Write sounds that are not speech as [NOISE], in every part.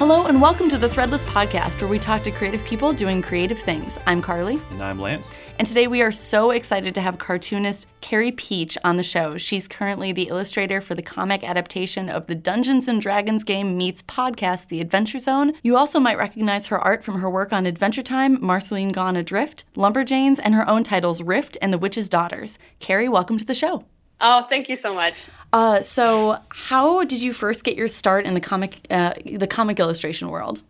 Hello, and welcome to the Threadless Podcast, where we talk to creative people doing creative things. I'm Carly. And I'm Lance. And today we are so excited to have cartoonist Carey Pietsch on the show. She's currently the illustrator for the comic adaptation of the Dungeons and Dragons game meets podcast, The Adventure Zone. You also might recognize her art from her work on Adventure Time, Marceline Gone Adrift, Lumberjanes, and her own titles Rift and The Witch's Daughters. Carey, welcome to the show. Oh, thank you so much. Uh, so, how did you first get your start in the comic, uh, the comic illustration world?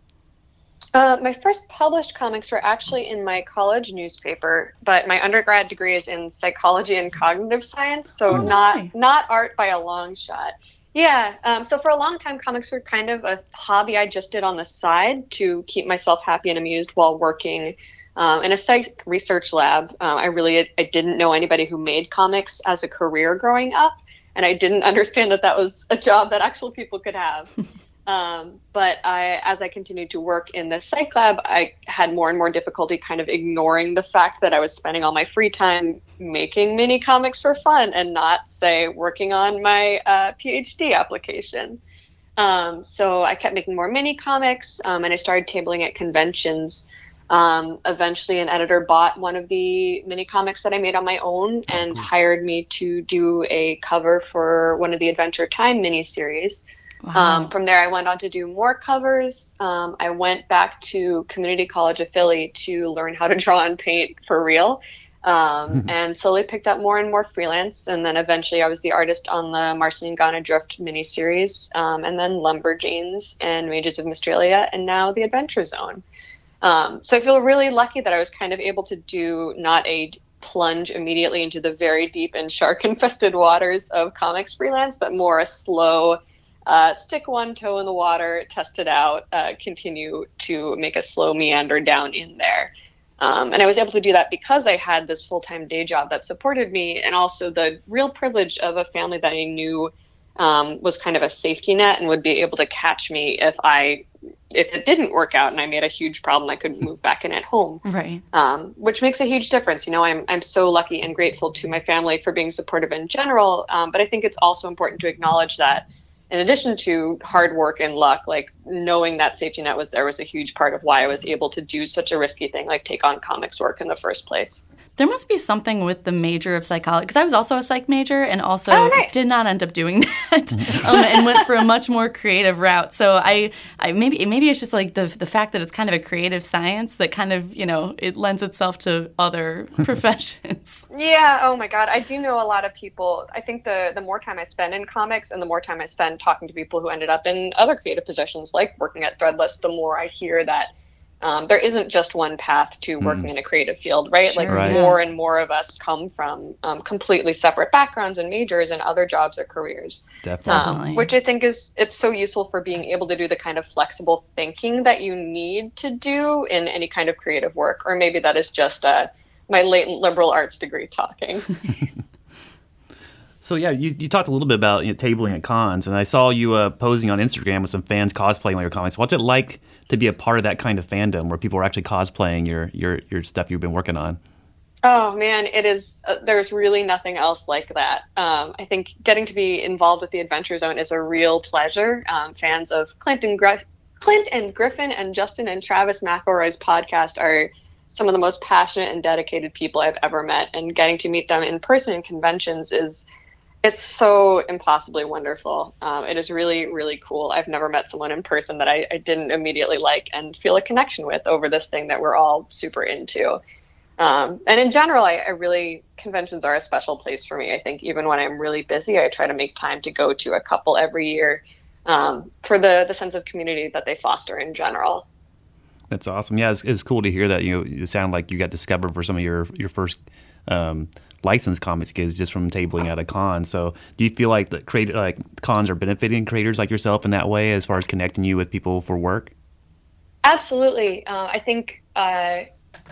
Uh, my first published comics were actually in my college newspaper, but my undergrad degree is in psychology and cognitive science, so oh, not not art by a long shot. Yeah, um, so for a long time, comics were kind of a hobby I just did on the side to keep myself happy and amused while working um, in a psych research lab, um, I really I didn't know anybody who made comics as a career growing up, and I didn't [LAUGHS] understand that that was a job that actual people could have. [LAUGHS] um, but I, as I continued to work in the psych lab, I had more and more difficulty kind of ignoring the fact that I was spending all my free time making mini comics for fun and not, say, working on my uh, PhD application. Um, so I kept making more mini comics, um, and I started tabling at conventions. Um, eventually, an editor bought one of the mini comics that I made on my own oh, and hired me to do a cover for one of the Adventure Time miniseries. Wow. Um, from there, I went on to do more covers. Um, I went back to Community College of Philly to learn how to draw and paint for real. Um, [LAUGHS] and slowly picked up more and more freelance. And then eventually, I was the artist on the Marceline Gone Adrift miniseries, um, and then Lumberjanes and Mages of Mystralia, and now The Adventure Zone. Um, so I feel really lucky that I was kind of able to do not a plunge immediately into the very deep and shark [LAUGHS] infested waters of comics freelance, but more a slow uh, stick one toe in the water, test it out, uh, continue to make a slow meander down in there. Um, and I was able to do that because I had this full time day job that supported me, and also the real privilege of a family that I knew um, was kind of a safety net and would be able to catch me if I if it didn't work out and I made a huge problem, I could move back in at home. [LAUGHS] Right. Um, which makes a huge difference. You know, I'm I'm so lucky and grateful to my family for being supportive in general. Um, but I think it's also important to acknowledge that in addition to hard work and luck, like knowing that safety net was there was a huge part of why I was able to do such a risky thing, like take on comics work in the first place there must be something with the major of psychology because I was also a psych major and also oh, nice. did not end up doing [LAUGHS] that um, and went for a much more creative route. So I, I maybe maybe it's just like the the fact that it's kind of a creative science that kind of you know it lends itself to other [LAUGHS] professions. Yeah. Oh my God. I do know a lot of people. I think the the more time I spend in comics and the more time I spend talking to people who ended up in other creative positions like working at Threadless, the more I hear that um, there isn't just one path to hmm. working mm. in a creative field, right? Sure, like right. more and more of us come from um, completely separate backgrounds and majors and other jobs or careers. Definitely. Um, which I think is it's so useful for being able to do the kind of flexible thinking that you need to do in any kind of creative work, or maybe that is just uh, my latent liberal arts degree talking. [LAUGHS] So yeah, you, you talked a little bit about you know, tabling at cons, and I saw you uh, posing on Instagram with some fans cosplaying your comics. What's it like to be a part of that kind of fandom where people are actually cosplaying your your your stuff you've been working on? Oh man, it is. Uh, there's really nothing else like that. Um, I think getting to be involved with the Adventure Zone is a real pleasure. Um, fans of Clint and, Clint and Griffin and Justin and Travis McElroy's podcast are some of the most passionate and dedicated people I've ever met, and getting to meet them in person in conventions is it's so impossibly wonderful. Um, it is really, really cool. I've never met someone in person that I, I, didn't immediately like and feel a connection with over this thing that we're all super into. Um, and in general, I, I, really, conventions are a special place for me. I think even when I'm really busy, I try to make time to go to a couple every year um, for the, the sense of community that they foster in general. That's awesome. Yeah, it's, it's cool to hear that. You know, like you got discovered for some of your your first um, licensed comics kids just from tabling at a con. So do you feel like the creator like cons are benefiting creators like yourself in that way as far as connecting you with people for work? Absolutely. Uh, I think uh,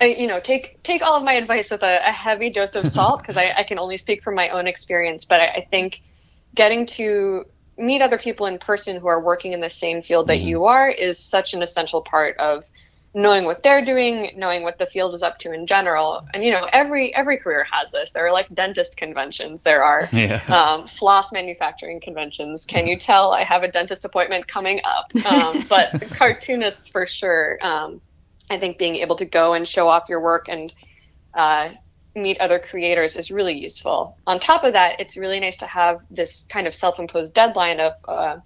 you know take take all of my advice with a, a heavy dose of salt [LAUGHS] because I, I, can only speak from my own experience. But I, I, think getting to meet other people in person who are working in the same field that mm-hmm. you are is such an essential part of knowing what they're doing, knowing what the field is up to in general. And you know, every every career has this. There are like dentist conventions. There are [LAUGHS] yeah. um, floss manufacturing conventions. Can you tell I have a dentist appointment coming up? Um, [LAUGHS] but cartoonists for sure. Um, I think being able to go and show off your work and uh, meet other creators is really useful. On top of that, it's really nice to have this kind of self-imposed deadline of. Uh,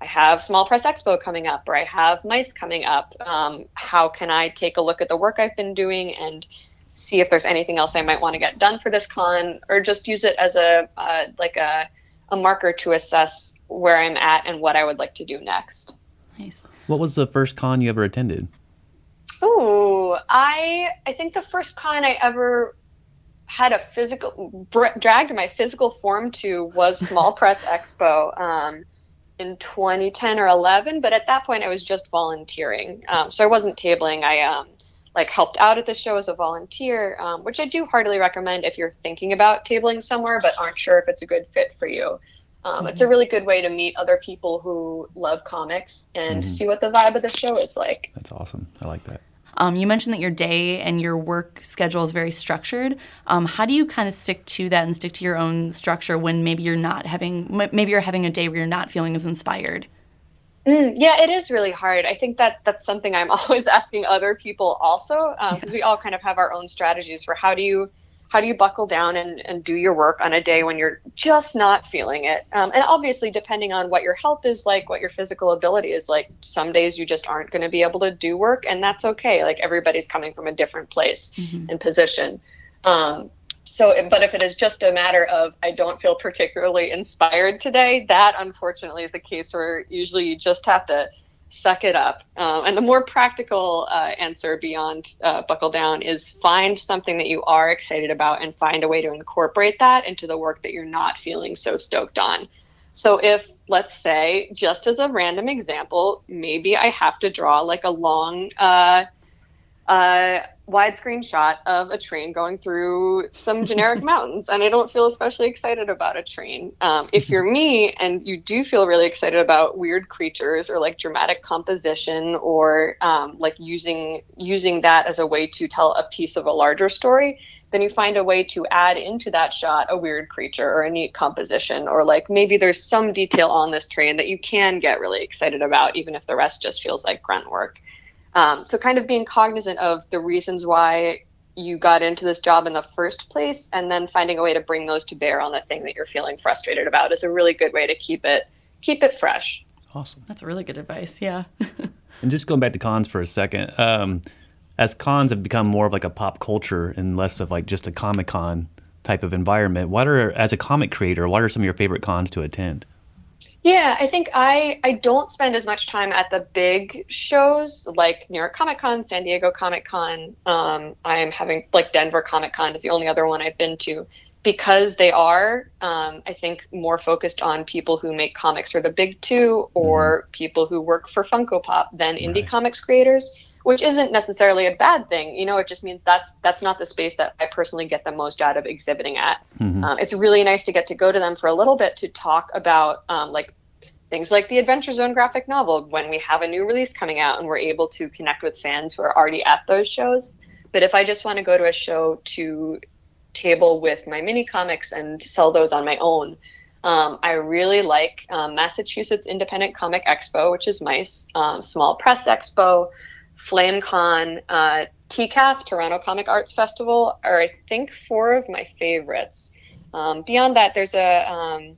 I have Small Press Expo coming up, or I have MICE coming up. Um, how can I take a look at the work I've been doing and see if there's anything else I might want to get done for this con, or just use it as a uh, like a, a marker to assess where I'm at and what I would like to do next. Nice. What was the first con you ever attended? Oh, I I think the first con I ever had a physical dragged my physical form to was Small Press Expo. Um, in 2010 or 11, but at that point I was just volunteering. Um, so I wasn't tabling. I um, like helped out at the show as a volunteer, um, which I do heartily recommend if you're thinking about tabling somewhere but aren't sure if it's a good fit for you. Um, mm-hmm. It's a really good way to meet other people who love comics and mm-hmm. see what the vibe of the show is like. That's awesome. I like that. Um, you mentioned that your day and your work schedule is very structured. Um, how do you kind of stick to that and stick to your own structure when maybe you're not having maybe you're having a day where you're not feeling as inspired? Mm, yeah, it is really hard. I think that that's something I'm [LAUGHS] always asking other people also because um, we all kind of have our own strategies for how do you how do you buckle down and, and do your work on a day when you're just not feeling it? Um, and obviously, depending on what your health is like, what your physical ability is like, some days you just aren't going to be able to do work, and that's okay. Like everybody's coming from a different place mm-hmm. and position. Um, so, but if it is just a matter of I don't feel particularly inspired today, that unfortunately is a case where usually you just have to suck it up. Um, and the more practical uh, answer beyond uh, buckle down is find something that you are excited about and find a way to incorporate that into the work that you're not feeling so stoked on. So if let's say, just as a random example, maybe I have to draw like a long uh, uh widescreen shot of a train going through some generic [LAUGHS] mountains, and I don't feel especially excited about a train. Um, if you're me and you do feel really excited about weird creatures or like dramatic composition or um, like using using that as a way to tell a piece of a larger story, then you find a way to add into that shot a weird creature or a neat composition, or like maybe there's some detail on this train that you can get really excited about, even if the rest just feels like grunt work. Um, so, kind of being cognizant of the reasons why you got into this job in the first place, and then finding a way to bring those to bear on the thing that you're feeling frustrated about is a really good way to keep it keep it fresh. Awesome. That's really good advice. Yeah. [LAUGHS] and just going back to cons for a second, um, as cons have become more of like a pop culture and less of like just a comic con type of environment, what are as a comic creator, what are some of your favorite cons to attend? Yeah, I think I I don't spend as much time at the big shows like New York Comic Con, San Diego Comic Con. Um, I'm having like Denver Comic Con is the only other one I've been to because they are, um, I think, more focused on people who make comics or the big two or mm-hmm. people who work for Funko Pop than indie right. comics creators, which isn't necessarily a bad thing. You know, it just means that's that's not the space that I personally get the most out of exhibiting at. Mm-hmm. Um, it's really nice to get to go to them for a little bit to talk about um, like things like the Adventure Zone graphic novel when we have a new release coming out and we're able to connect with fans who are already at those shows. But if I just want to go to a show to table with my mini comics and sell those on my own, um, I really like um, Massachusetts Independent Comic Expo, which is MICE, um, Small Press Expo, FlameCon, uh, TCAF, Toronto Comic Arts Festival, are I think four of my favorites. Um, beyond that, there's a um,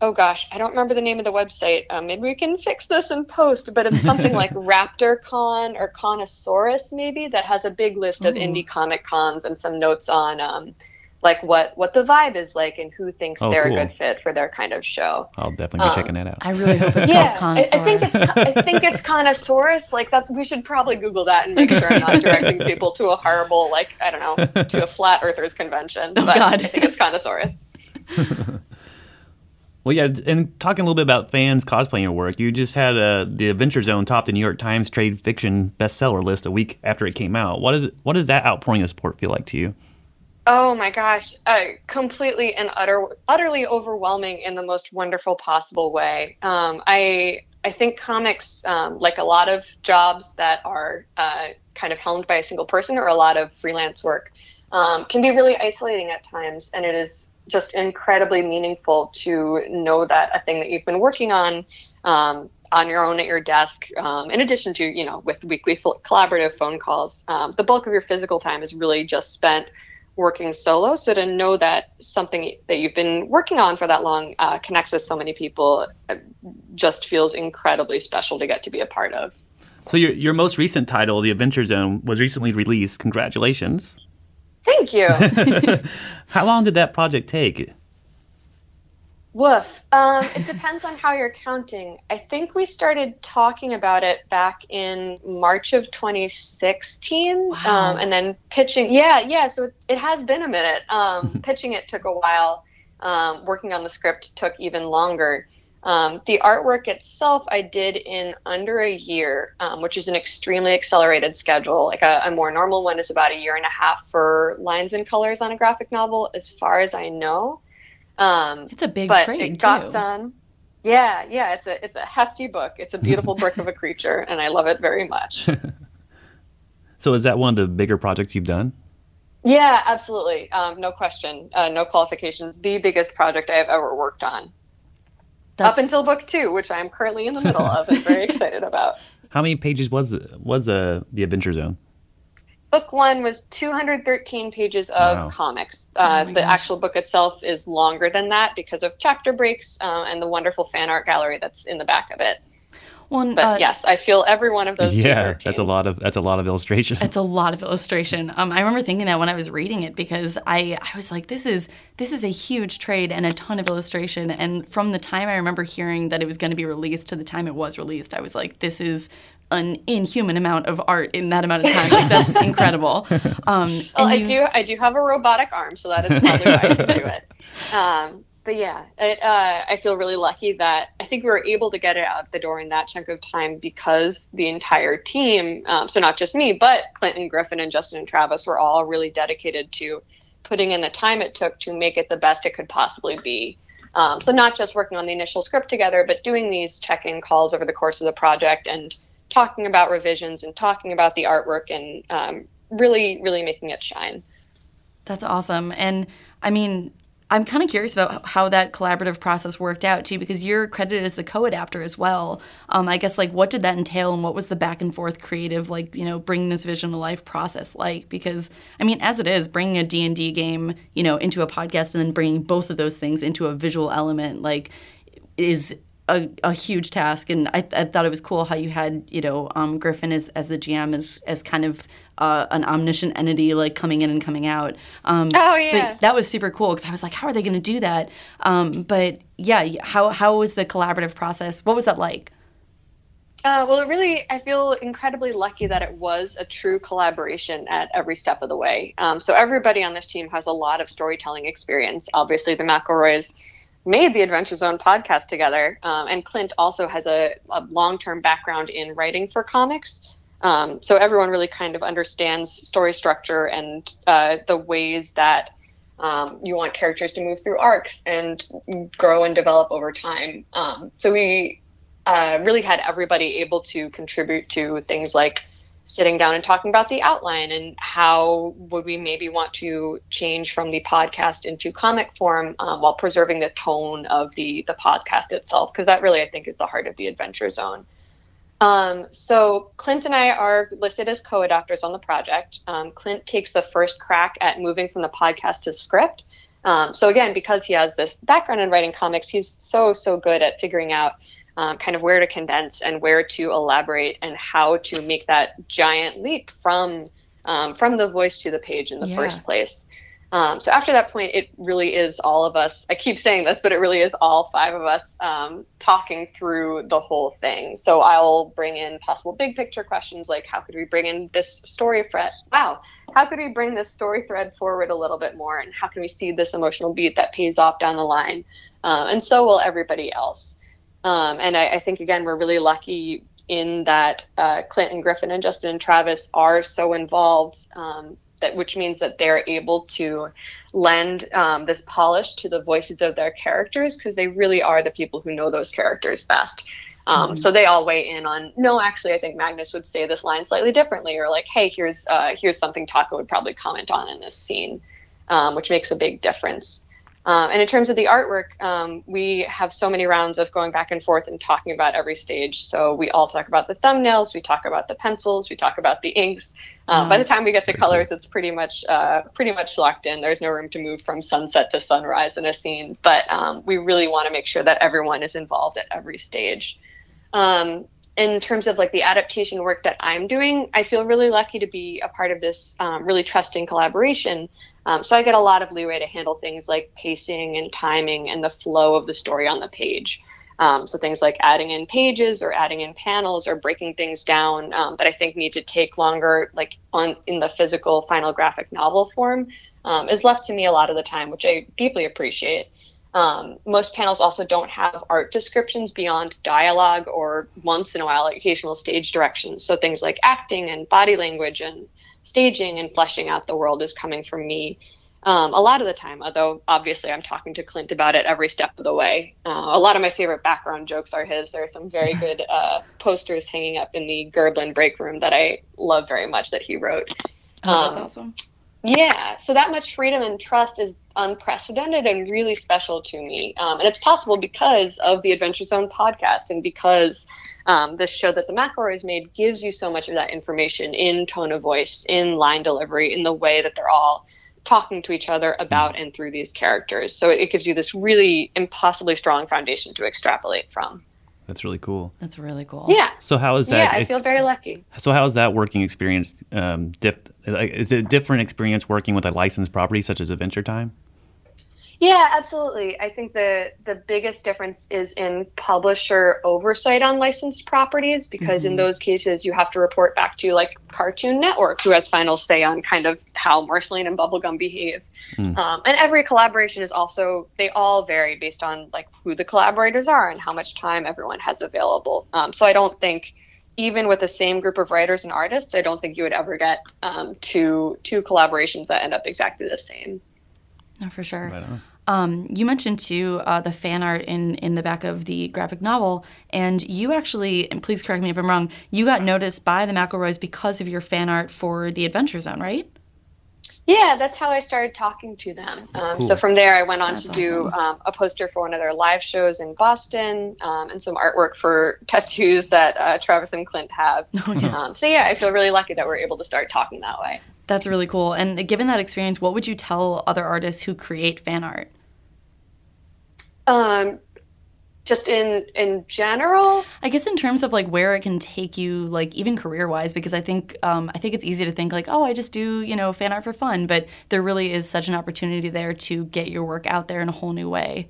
oh gosh, I don't remember the name of the website. Um, maybe we can fix this in post, but it's something like [LAUGHS] RaptorCon or Conosaurus maybe that has a big list of Ooh. indie comic cons and some notes on um, like what what the vibe is like and who thinks oh, they're cool. a good fit for their kind of show. I'll definitely be um, checking that out. I really hope it's [LAUGHS] yeah, called Conosaurus. I, I, think it's I think it's Conosaurus. Like that's we should probably Google that and make sure I'm not directing people to a horrible like I don't know to a [LAUGHS] flat earthers convention. Oh, but God. I think it's Conosaurus. Well, yeah, and talking a little bit about fans cosplaying your work, you just had uh, the Adventure Zone top the New York Times trade fiction bestseller list a week after it came out. What is what does that outpouring of support feel like to you? Oh my gosh, uh, completely and utter, utterly overwhelming in the most wonderful possible way. Um, I I think comics, um, like a lot of jobs that are uh, kind of helmed by a single person or a lot of freelance work, um, can be really isolating at times. And it is just incredibly meaningful to know that a thing that you've been working on um, on your own at your desk, um, in addition to, you know, with weekly collaborative phone calls, um, the bulk of your physical time is really just spent working solo. So to know that something that you've been working on for that long uh, connects with so many people uh, just feels incredibly special to get to be a part of. So your your most recent title, The Adventure Zone, was recently released. Congratulations. Thank you. [LAUGHS] How long did that project take? Woof. Um, it depends on how you're counting. I think we started talking about it back in March of 2016, wow. um, and then pitching. Yeah, yeah. So it, it has been a minute. Um, [LAUGHS] pitching it took a while. Um, working on the script took even longer. Um, the artwork itself, I did in under a year, um, which is an extremely accelerated schedule. Like a, a more normal one is about a year and a half for lines and colors on a graphic novel, as far as I know. Um, it's a big but trade it got too. done. Yeah, yeah, it's a it's a hefty book. It's a beautiful [LAUGHS] brick of a creature, and I love it very much. [LAUGHS] so, is that one of the bigger projects you've done? Yeah, absolutely. Um, no question, uh, no qualifications. The biggest project I have ever worked on. That's... Up until book two, which I'm currently in the middle of and very [LAUGHS] excited about. How many pages was was uh, the Adventure Zone? book one was 213 pages of wow. comics. Uh, oh the gosh. actual book itself is longer than that because of chapter breaks uh, and the wonderful fan art gallery that's in the back of it. Well, but uh, yes, I feel every one of those. Yeah, that's a lot of that's a lot of illustration. It's a lot of illustration. Um, I remember thinking that when I was reading it because I I was like, this is this is a huge trade and a ton of illustration. And from the time I remember hearing that it was going to be released to the time it was released, I was like, this is an inhuman amount of art in that amount of time. Like that's [LAUGHS] incredible. Um, well, you... I do I do have a robotic arm, so that is probably why I can do it. [LAUGHS] Um, but yeah, it, uh, I feel really lucky that I think we were able to get it out the door in that chunk of time because the entire team, um, so not just me, but Clinton, Griffin, and Justin and Travis were all really dedicated to putting in the time it took to make it the best it could possibly be. Um, so not just working on the initial script together, but doing these check-in calls over the course of the project and talking about revisions and talking about the artwork and um, really, really making it shine. That's awesome. And I mean, I'm kind of curious about how that collaborative process worked out too, because you're credited as the co-adapter as well. Um, I guess like what did that entail, and what was the back and forth creative like you know bringing this vision to life process like? Because I mean, as it is, bringing a D and D game you know into a podcast and then bringing both of those things into a visual element like is a, a, huge task, and I, I, thought it was cool how you had you know um, Griffin as, as the GM as as kind of uh, an omniscient entity like coming in and coming out. Um, oh yeah, that was super cool because I was like, how are they going to do that? Um, but yeah, how how was the collaborative process? What was that like? Uh, well, it really, I feel incredibly lucky that it was a true collaboration at every step of the way. Um, so everybody on this team has a lot of storytelling experience. Obviously, the McElroys made the Adventure Zone podcast together. Um, and Clint also has a, a long term background in writing for comics. Um, so everyone really kind of understands story structure and uh, the ways that um, you want characters to move through arcs and grow and develop over time. Um, so we uh, really had everybody able to contribute to things like sitting down and talking about the outline and how would we maybe want to change from the podcast into comic form um, while preserving the tone of the the podcast itself because that really I think is the heart of the Adventure Zone. Um, so Clint and I are listed as co-adapters on the project. Um, Clint takes the first crack at moving from the podcast to script. Um, so again, because he has this background in writing comics, he's so so good at figuring out um, kind of where to condense and where to elaborate and how to make that giant leap from um, from the voice to the page in the yeah. first place. Um, so after that point, it really is all of us. I keep saying this, but it really is all five of us um, talking through the whole thing. So I'll bring in possible big picture questions like, how could we bring in this story thread? Wow, how could we bring this story thread forward a little bit more, and how can we see this emotional beat that pays off down the line? Uh, and so will everybody else. Um, and I, I, think again we're really lucky in that uh, Clinton Griffin and Justin and Travis are so involved um, that which means that they're able to lend um, this polish to the voices of their characters because they really are the people who know those characters best. Um, mm-hmm. So they all weigh in on no, actually, I think Magnus would say this line slightly differently, or like, hey, here's uh, here's something Taako would probably comment on in this scene, um, which makes a big difference. Um, and in terms of the artwork, um, we have so many rounds of going back and forth and talking about every stage. So we all talk about the thumbnails, we talk about the pencils, we talk about the inks. Um, mm. By the time we get to colors, it's pretty much uh, pretty much locked in. There's no room to move from sunset to sunrise in a scene. But um, we really want to make sure that everyone is involved at every stage. Um, in terms of like the adaptation work that I'm doing, I feel really lucky to be a part of this um, really trusting collaboration. Um, so I get a lot of leeway to handle things like pacing and timing and the flow of the story on the page. Um, so things like adding in pages or adding in panels or breaking things down um, that I think need to take longer, like on in the physical final graphic novel form, um, is left to me a lot of the time, which I deeply appreciate. Um, most panels also don't have art descriptions beyond dialogue or once in a while occasional stage directions. So things like acting and body language and staging and fleshing out the world is coming from me um, a lot of the time, although obviously I'm talking to Clint about it every step of the way. Uh, a lot of my favorite background jokes are his. There are some very [LAUGHS] good uh, posters hanging up in the Gerblin break room that I love very much that he wrote. Oh, that's um, awesome. Yeah, so that much freedom and trust is unprecedented and really special to me. Um, and it's possible because of the Adventure Zone podcast and because um, this show that the McElroys made gives you so much of that information in tone of voice, in line delivery, in the way that they're all talking to each other about and through these characters. So it, it gives you this really impossibly strong foundation to extrapolate from. That's really cool. That's really cool. Yeah. So how is that? Yeah, I feel very lucky. So how is that working experience? Um, diff- is it a different experience working with a licensed property such as Adventure Time? Yeah, absolutely. I think the the biggest difference is in publisher oversight on licensed properties because mm-hmm. in those cases you have to report back to like Cartoon Network, who has final say on kind of how Marceline and Bubblegum behave. Mm. Um, and every collaboration is also they all vary based on like who the collaborators are and how much time everyone has available. Um, so I don't think even with the same group of writers and artists, I don't think you would ever get um, two two collaborations that end up exactly the same. No, for sure. Right um, you mentioned too uh, the fan art in in the back of the graphic novel, and you actually, and please correct me if I'm wrong, you got noticed by the McElroys because of your fan art for the Adventure Zone, right? Yeah, that's how I started talking to them. Um, cool. So from there, I went on that's to do um, a poster for one of their live shows in Boston um, and some artwork for [LAUGHS] tattoos that uh, Travis and Clint have. [LAUGHS] Oh, yeah. Um, so yeah, I feel really lucky that we're able to start talking that way. That's really cool. And given that experience, what would you tell other artists who create fan art? Um, just in in general? I guess in terms of like where it can take you like even career wise because i think um, i think it's easy to think like oh i just do you know fan art for fun but there really is such an opportunity there to get your work out there in a whole new way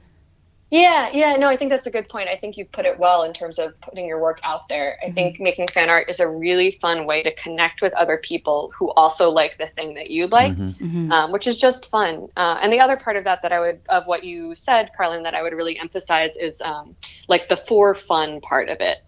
yeah, yeah, no, I think that's a good point. I think you've put it well in terms of putting your work out there. I mm-hmm. think making fan art is a really fun way to connect with other people who also like the thing that you like, mm-hmm. mm-hmm. um, which is just fun. Uh, and the other part of that that I would, of what you said, Carlin, that I would really emphasize is um, like the for fun part of it.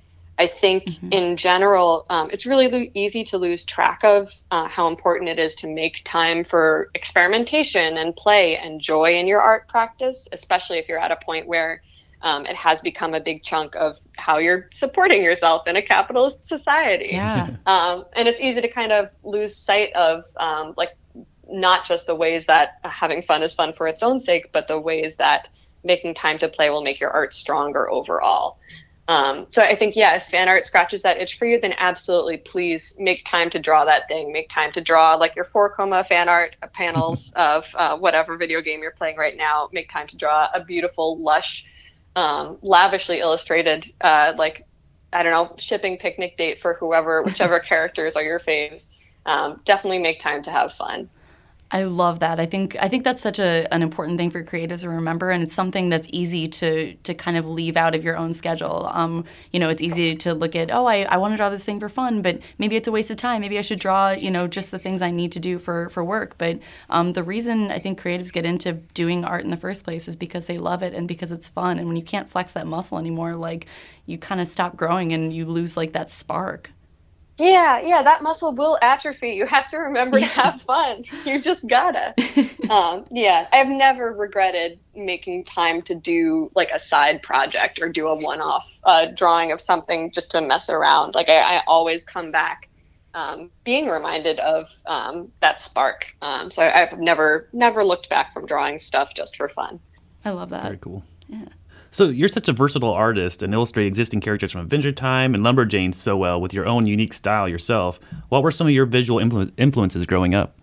I think mm-hmm. in general, um, it's really lo- easy to lose track of uh, how important it is to make time for experimentation and play and joy in your art practice, especially if you're at a point where um, it has become a big chunk of how you're supporting yourself in a capitalist society. Yeah. [LAUGHS] Um, and it's easy to kind of lose sight of um, like not just the ways that having fun is fun for its own sake, but the ways that making time to play will make your art stronger overall. Um, so I think, yeah, if fan art scratches that itch for you, then absolutely please make time to draw that thing. Make time to draw like your four koma fan art panels [LAUGHS] of uh, whatever video game you're playing right now. Make time to draw a beautiful, lush, um, lavishly illustrated, uh, like, I don't know, shipping picnic date for whoever, whichever [LAUGHS] characters are your faves. Um, definitely make time to have fun. I love that. I think I think that's such a, an important thing for creatives to remember, and it's something that's easy to to kind of leave out of your own schedule. Um, you know, it's easy to look at, oh, I, I want to draw this thing for fun, but maybe it's a waste of time. Maybe I should draw, you know, just the things I need to do for for work. But um, the reason I think creatives get into doing art in the first place is because they love it and because it's fun. And when you can't flex that muscle anymore, like you kind of stop growing and you lose like that spark. Yeah, yeah, that muscle will atrophy. You have to remember to have fun. [LAUGHS] You just gotta. [LAUGHS] um, yeah, I've never regretted making time to do like a side project or do a one-off uh, drawing of something just to mess around. Like I, I always come back um, being reminded of um, that spark. Um, so I've never never looked back from drawing stuff just for fun. I love that. Very cool. Yeah. So you're such a versatile artist and illustrate existing characters from Adventure Time and Lumberjanes so well with your own unique style yourself. What were some of your visual influ- influences growing up?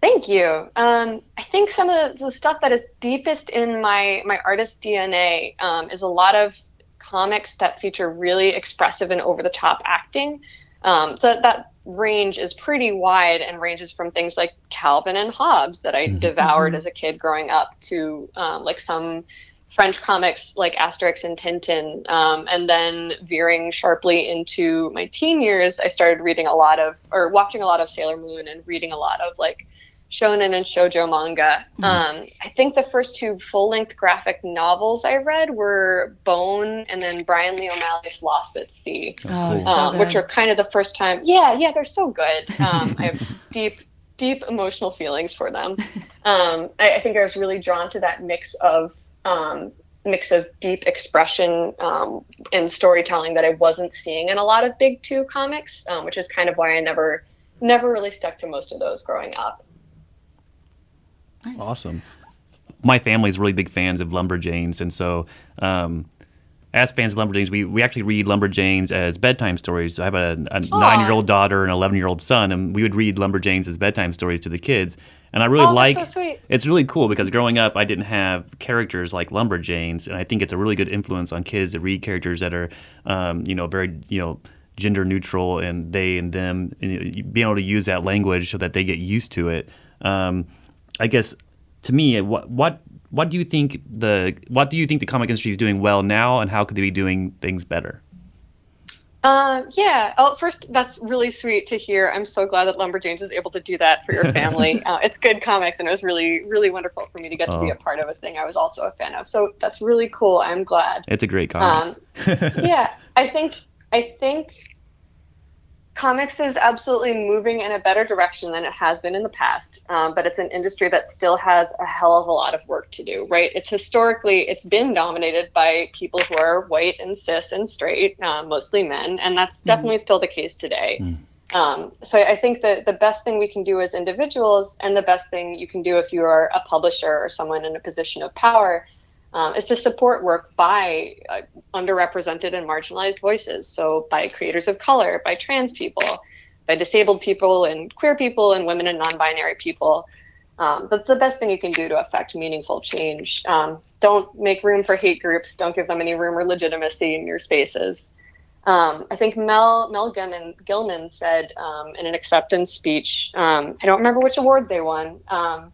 Thank you. Um, I think some of the, the, stuff that is deepest in my my artist DNA um, is a lot of comics that feature really expressive and over the top acting. Um, so that range is pretty wide and ranges from things like Calvin and Hobbes that I mm-hmm. devoured mm-hmm. as a kid growing up to um, like some French comics like Asterix and Tintin. Um, and then veering sharply into my teen years, I started reading a lot of, or watching a lot of Sailor Moon and reading a lot of like shonen and shojo manga. Mm-hmm. Um, I think the first two full length graphic novels I read were Bone and then Brian Lee O'Malley's Lost at Sea, oh, cool. so um, which are kind of the first time. Yeah, yeah, they're so good. Um, I have [LAUGHS] deep, deep emotional feelings for them. Um, I, I, think I was really drawn to that mix of. Um, mix of deep expression um, and storytelling that I wasn't seeing in a lot of big two comics, um, which is kind of why I never never really stuck to most of those growing up. Nice. Awesome. My family's really big fans of Lumberjanes, and so um, as fans of Lumberjanes, we, we actually read Lumberjanes as bedtime stories. I have a, a nine year old daughter and an 11 year old son, and we would read Lumberjanes as bedtime stories to the kids. And I really oh, like so it's really cool because growing up, I didn't have characters like Lumberjanes, and I think it's a really good influence on kids to read characters that are, um, you know, very, you know, gender neutral and they and them, and being able to use that language so that they get used to it. Um, I guess to me, what what what do you think the what do you think the comic industry is doing well now, and how could they be doing things better? Uh, yeah. Oh, first, that's really sweet to hear. I'm so glad that Lumberjanes is able to do that for your [LAUGHS] family. uh, it's good comics, and it was really, really wonderful for me to get oh. to be oh. a part of a thing I was also a fan of. So that's really cool. I'm glad. It's a great comic. Um, yeah, I think I think comics is absolutely moving in a better direction than it has been in the past um, but it's an industry that still has a hell of a lot of work to do right it's historically it's been dominated by people who are white and cis and straight uh, mostly men and that's mm-hmm. definitely still the case today mm. um, so i think that the best thing we can do as individuals and the best thing you can do if you are a publisher or someone in a position of power um, is to support work by uh, underrepresented and marginalized voices. So, by creators of color, by trans people, by disabled people, and queer people, and women and non binary people. Um, that's the best thing you can do to affect meaningful change. Um, don't make room for hate groups. Don't give them any room or legitimacy in your spaces. Um, I think Mel Mel Gilman, Gilman said um, in an acceptance speech. Um, I don't remember which award they won um,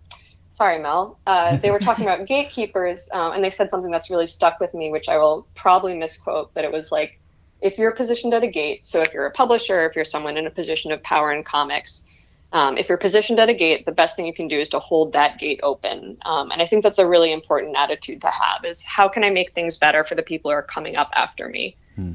sorry, Mel. Uh, they were talking about [LAUGHS] gatekeepers, um, and they said something that's really stuck with me, which I will probably misquote, but it was like, if you're positioned at a gate, so if you're a publisher, if you're someone in a position of power in comics, um, if you're positioned at a gate, the best thing you can do is to hold that gate open. Um, and I think that's a really important attitude to have: is how can I make things better for the people who are coming up after me? Hmm.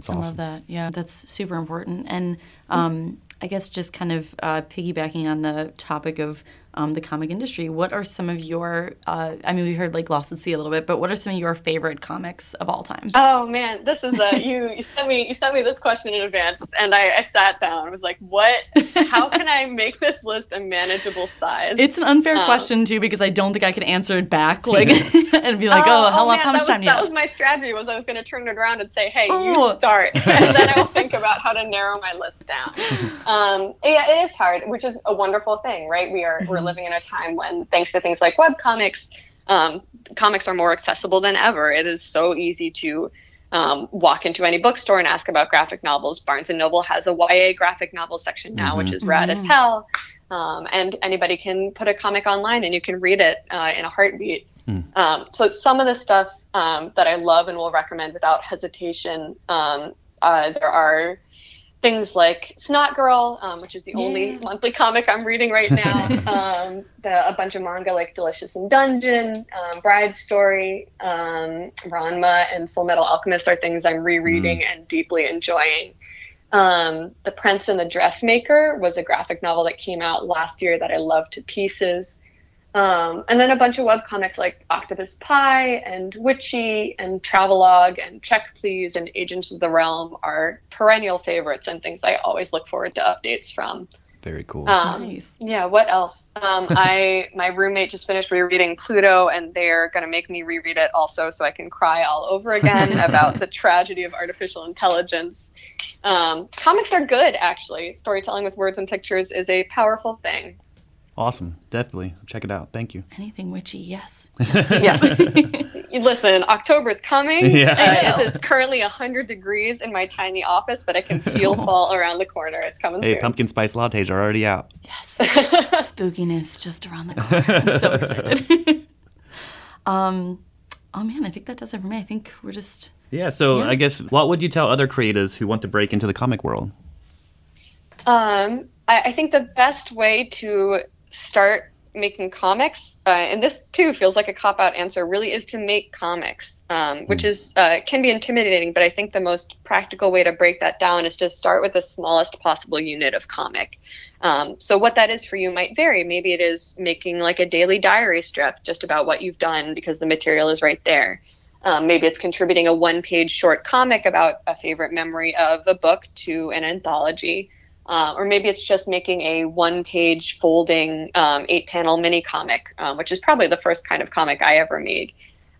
Awesome. I love that. Yeah, that's super important. And um, I guess just kind of uh, piggybacking on the topic of um, the comic industry. What are some of your? Uh, I mean, we heard like Lost at Sea a little bit, but what are some of your favorite comics of all time? Oh man, this is a you. You sent me you sent me this question in advance, and I, I sat down. I was like, what? How can I make this list a manageable size? It's an unfair um, question too because I don't think I can answer it back, like [LAUGHS] and be like, oh, oh how, oh, man, how much time? Was, that was my strategy. Was I was going to turn it around and say, hey, you start, [LAUGHS] and then I will think about how to narrow my list down. [LAUGHS] Um, yeah, it is hard, which is a wonderful thing, right? We are we're mm-hmm. living in a time when, thanks to things like web comics, um, comics are more accessible than ever. It is so easy to um, walk into any bookstore and ask about graphic novels. Barnes and Noble has a YA graphic novel section now, mm-hmm. which is rad mm-hmm. as hell. Um, and anybody can put a comic online and you can read it uh, in a heartbeat. Mm. Um, so some of the stuff um, that I love and will recommend without hesitation, um, uh, there are things like Snotgirl, um, which is the yeah. only monthly comic I'm reading right now. [LAUGHS] um, the, a bunch of manga like Delicious in Dungeon, um, Bride Story, um, Ranma, and Fullmetal Alchemist are things I'm rereading mm. and deeply enjoying. Um, the Prince and the Dressmaker was a graphic novel that came out last year that I loved to pieces. Um, and then a bunch of webcomics like Octopus Pie and Witchy and Travelogue and Check Please and Agents of the Realm are perennial favorites and things I always look forward to updates from. Very cool. Um, Nice. Yeah. What else? Um, [LAUGHS] I my roommate just finished rereading Pluto, and they're gonna make me reread it also, so I can cry all over again [LAUGHS] about the tragedy of artificial intelligence. Um, comics are good, actually. Storytelling with words and pictures is a powerful thing. Awesome. Definitely. Check it out. Thank you. Anything witchy, yes. [LAUGHS] Yes. [LAUGHS] Listen, October is coming. Yeah. it is currently 100 degrees in my tiny office, but I can feel [LAUGHS] fall around the corner. It's coming soon. Hey, soon. pumpkin spice lattes are already out. Yes. Spookiness just around the corner. I'm so excited. um, oh man, I think that does it for me. I think we're just Yeah. So Yeah. I guess what would you tell other creators who want to break into the comic world? Um, I, I think the best way to start making comics, uh, and this too feels like a cop out answer, really is to make comics, um, which is uh, can be intimidating. But I think the most practical way to break that down is to start with the smallest possible unit of comic. Um, so what that is for you might vary. Maybe it is making like a daily diary strip just about what you've done because the material is right there. Um, maybe it's contributing a one page short comic about a favorite memory of a book to an anthology. Uh, or maybe it's just making a one page folding um, eight panel mini comic, um, which is probably the first kind of comic I ever made.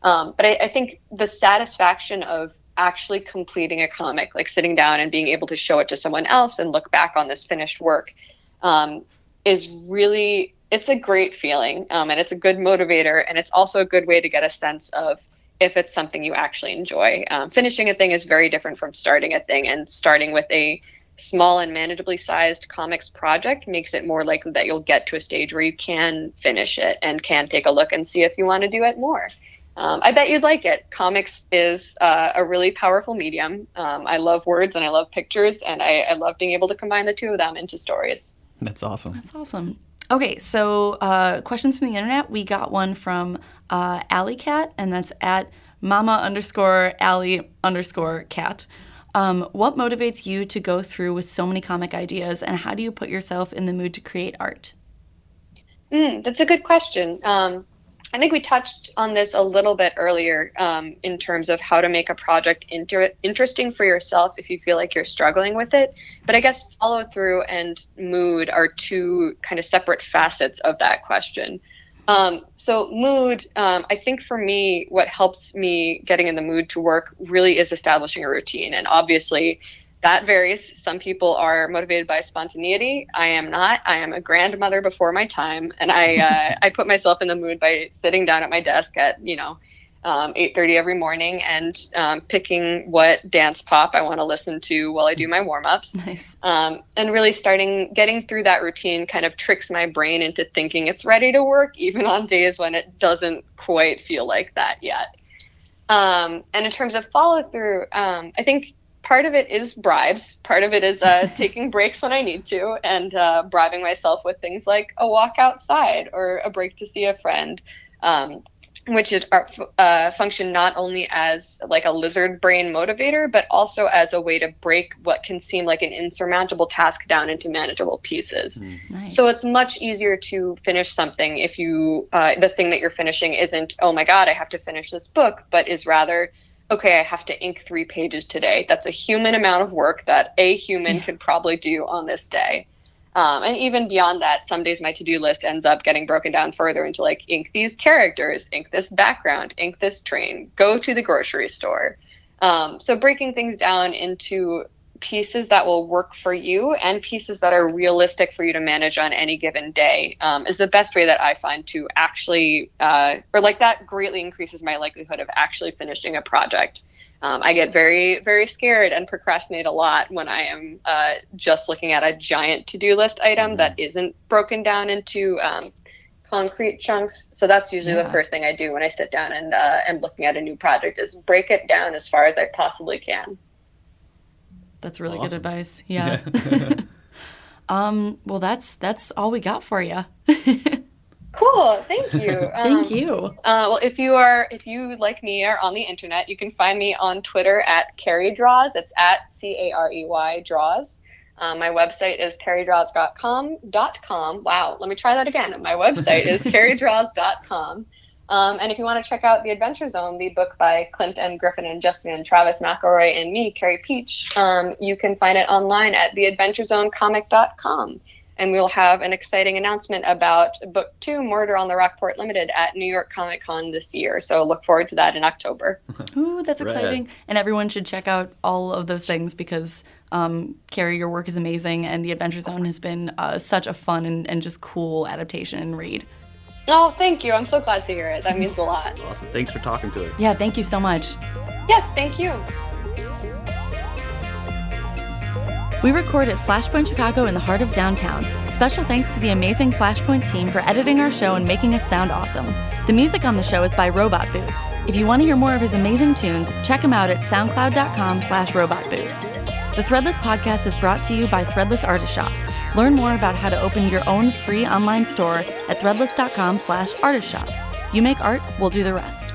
Um, but I, I think the satisfaction of actually completing a comic, like sitting down and being able to show it to someone else and look back on this finished work, um, is really it's a great feeling um, and it's a good motivator and it's also a good way to get a sense of if it's something you actually enjoy um, finishing a thing is very different from starting a thing and starting with a small and manageably sized comics project makes it more likely that you'll get to a stage where you can finish it and can take a look and see if you want to do it more um, I bet you'd like it. Comics is uh, a really powerful medium. Um, I love words and I love pictures, and I, I love being able to combine the two of them into stories. That's awesome. That's awesome. Okay, so uh, questions from the internet. We got one from uh, Alley Cat, and that's at mama underscore Alley underscore cat. Um, what motivates you to go through with so many comic ideas, and how do you put yourself in the mood to create art? Mm, that's a good question. Um, I think we touched on this a little bit earlier um, in terms of how to make a project inter- interesting for yourself if you feel like you're struggling with it. But I guess follow through and mood are two kind of separate facets of that question. Um, so mood, um, I think for me, what helps me getting in the mood to work really is establishing a routine. And obviously, that varies. Some people are motivated by spontaneity. I am not. I am a grandmother before my time, and I [LAUGHS] uh, I put myself in the mood by sitting down at my desk at you know um, 8:30 every morning and um, picking what dance pop I want to listen to while I do my warm ups. [LAUGHS] Nice. Um, and really starting getting through that routine kind of tricks my brain into thinking it's ready to work, even on days when it doesn't quite feel like that yet. Um, and in terms of follow through, um, I think part of it is bribes. Part of it is uh, [LAUGHS] taking breaks when I need to and uh, bribing myself with things like a walk outside or a break to see a friend. Um, which is are, uh, function not only as like a lizard brain motivator, but also as a way to break what can seem like an insurmountable task down into manageable pieces. Nice. So it's much easier to finish something if you uh, the thing that you're finishing isn't oh my god I have to finish this book, but is rather okay I have to ink three pages today. That's a human amount of work that a human could probably do on this day. Um, and even beyond that, some days my to do list ends up getting broken down further into like ink these characters, ink this background, ink this train, go to the grocery store. Um, so breaking things down into pieces that will work for you and pieces that are realistic for you to manage on any given day um, is the best way that I find to actually, uh, or like that greatly increases my likelihood of actually finishing a project. Um, I get very, very scared and procrastinate a lot when I am uh, just looking at a giant to do list item that isn't broken down into um, concrete chunks. So that's usually Yeah. the first thing I do when I sit down and uh, am looking at a new project is break it down as far as I possibly can. That's really good Awesome. advice. [LAUGHS] Yeah. [LAUGHS] [LAUGHS] um, well, that's that's all we got for you. Cool. Thank you. [LAUGHS] Thank um, you. Uh, well, if you are, if you like me are on the internet, you can find me on Twitter at Carey Draws. It's at C A R E Y Draws. Um, my website is careydraws.com. .com. Wow, let me try that again. My website is [LAUGHS] careydraws.com. Um, and if you want to check out The Adventure Zone, the book by Clint and Griffin and Justin and Travis McElroy and me, Carey Pietsch, um, you can find it online at theadventurezonecomic.com. And we'll have an exciting announcement about book two, Murder on the Rockport Limited, at New York Comic Con this year. So look forward to that in October. [LAUGHS] Ooh, that's exciting. Right. And everyone should check out all of those things because, um, Carey, your work is amazing. And The Adventure Zone has been uh, such a fun and, and just cool adaptation and read. Oh, thank you. I'm so glad to hear it. That means a lot. Awesome. Thanks for talking to us. Yeah, thank you so much. Yeah, thank you. We record at Flashpoint Chicago in the heart of downtown. Special thanks to the amazing Flashpoint team for editing our show and making us sound awesome. The music on the show is by Robot Boot. If you want to hear more of his amazing tunes, check him out at soundcloud.com slash robotboot. The Threadless podcast is brought to you by Threadless Artist Shops. Learn more about how to open your own free online store at threadless.com slash artistshops. You make art, we'll do the rest.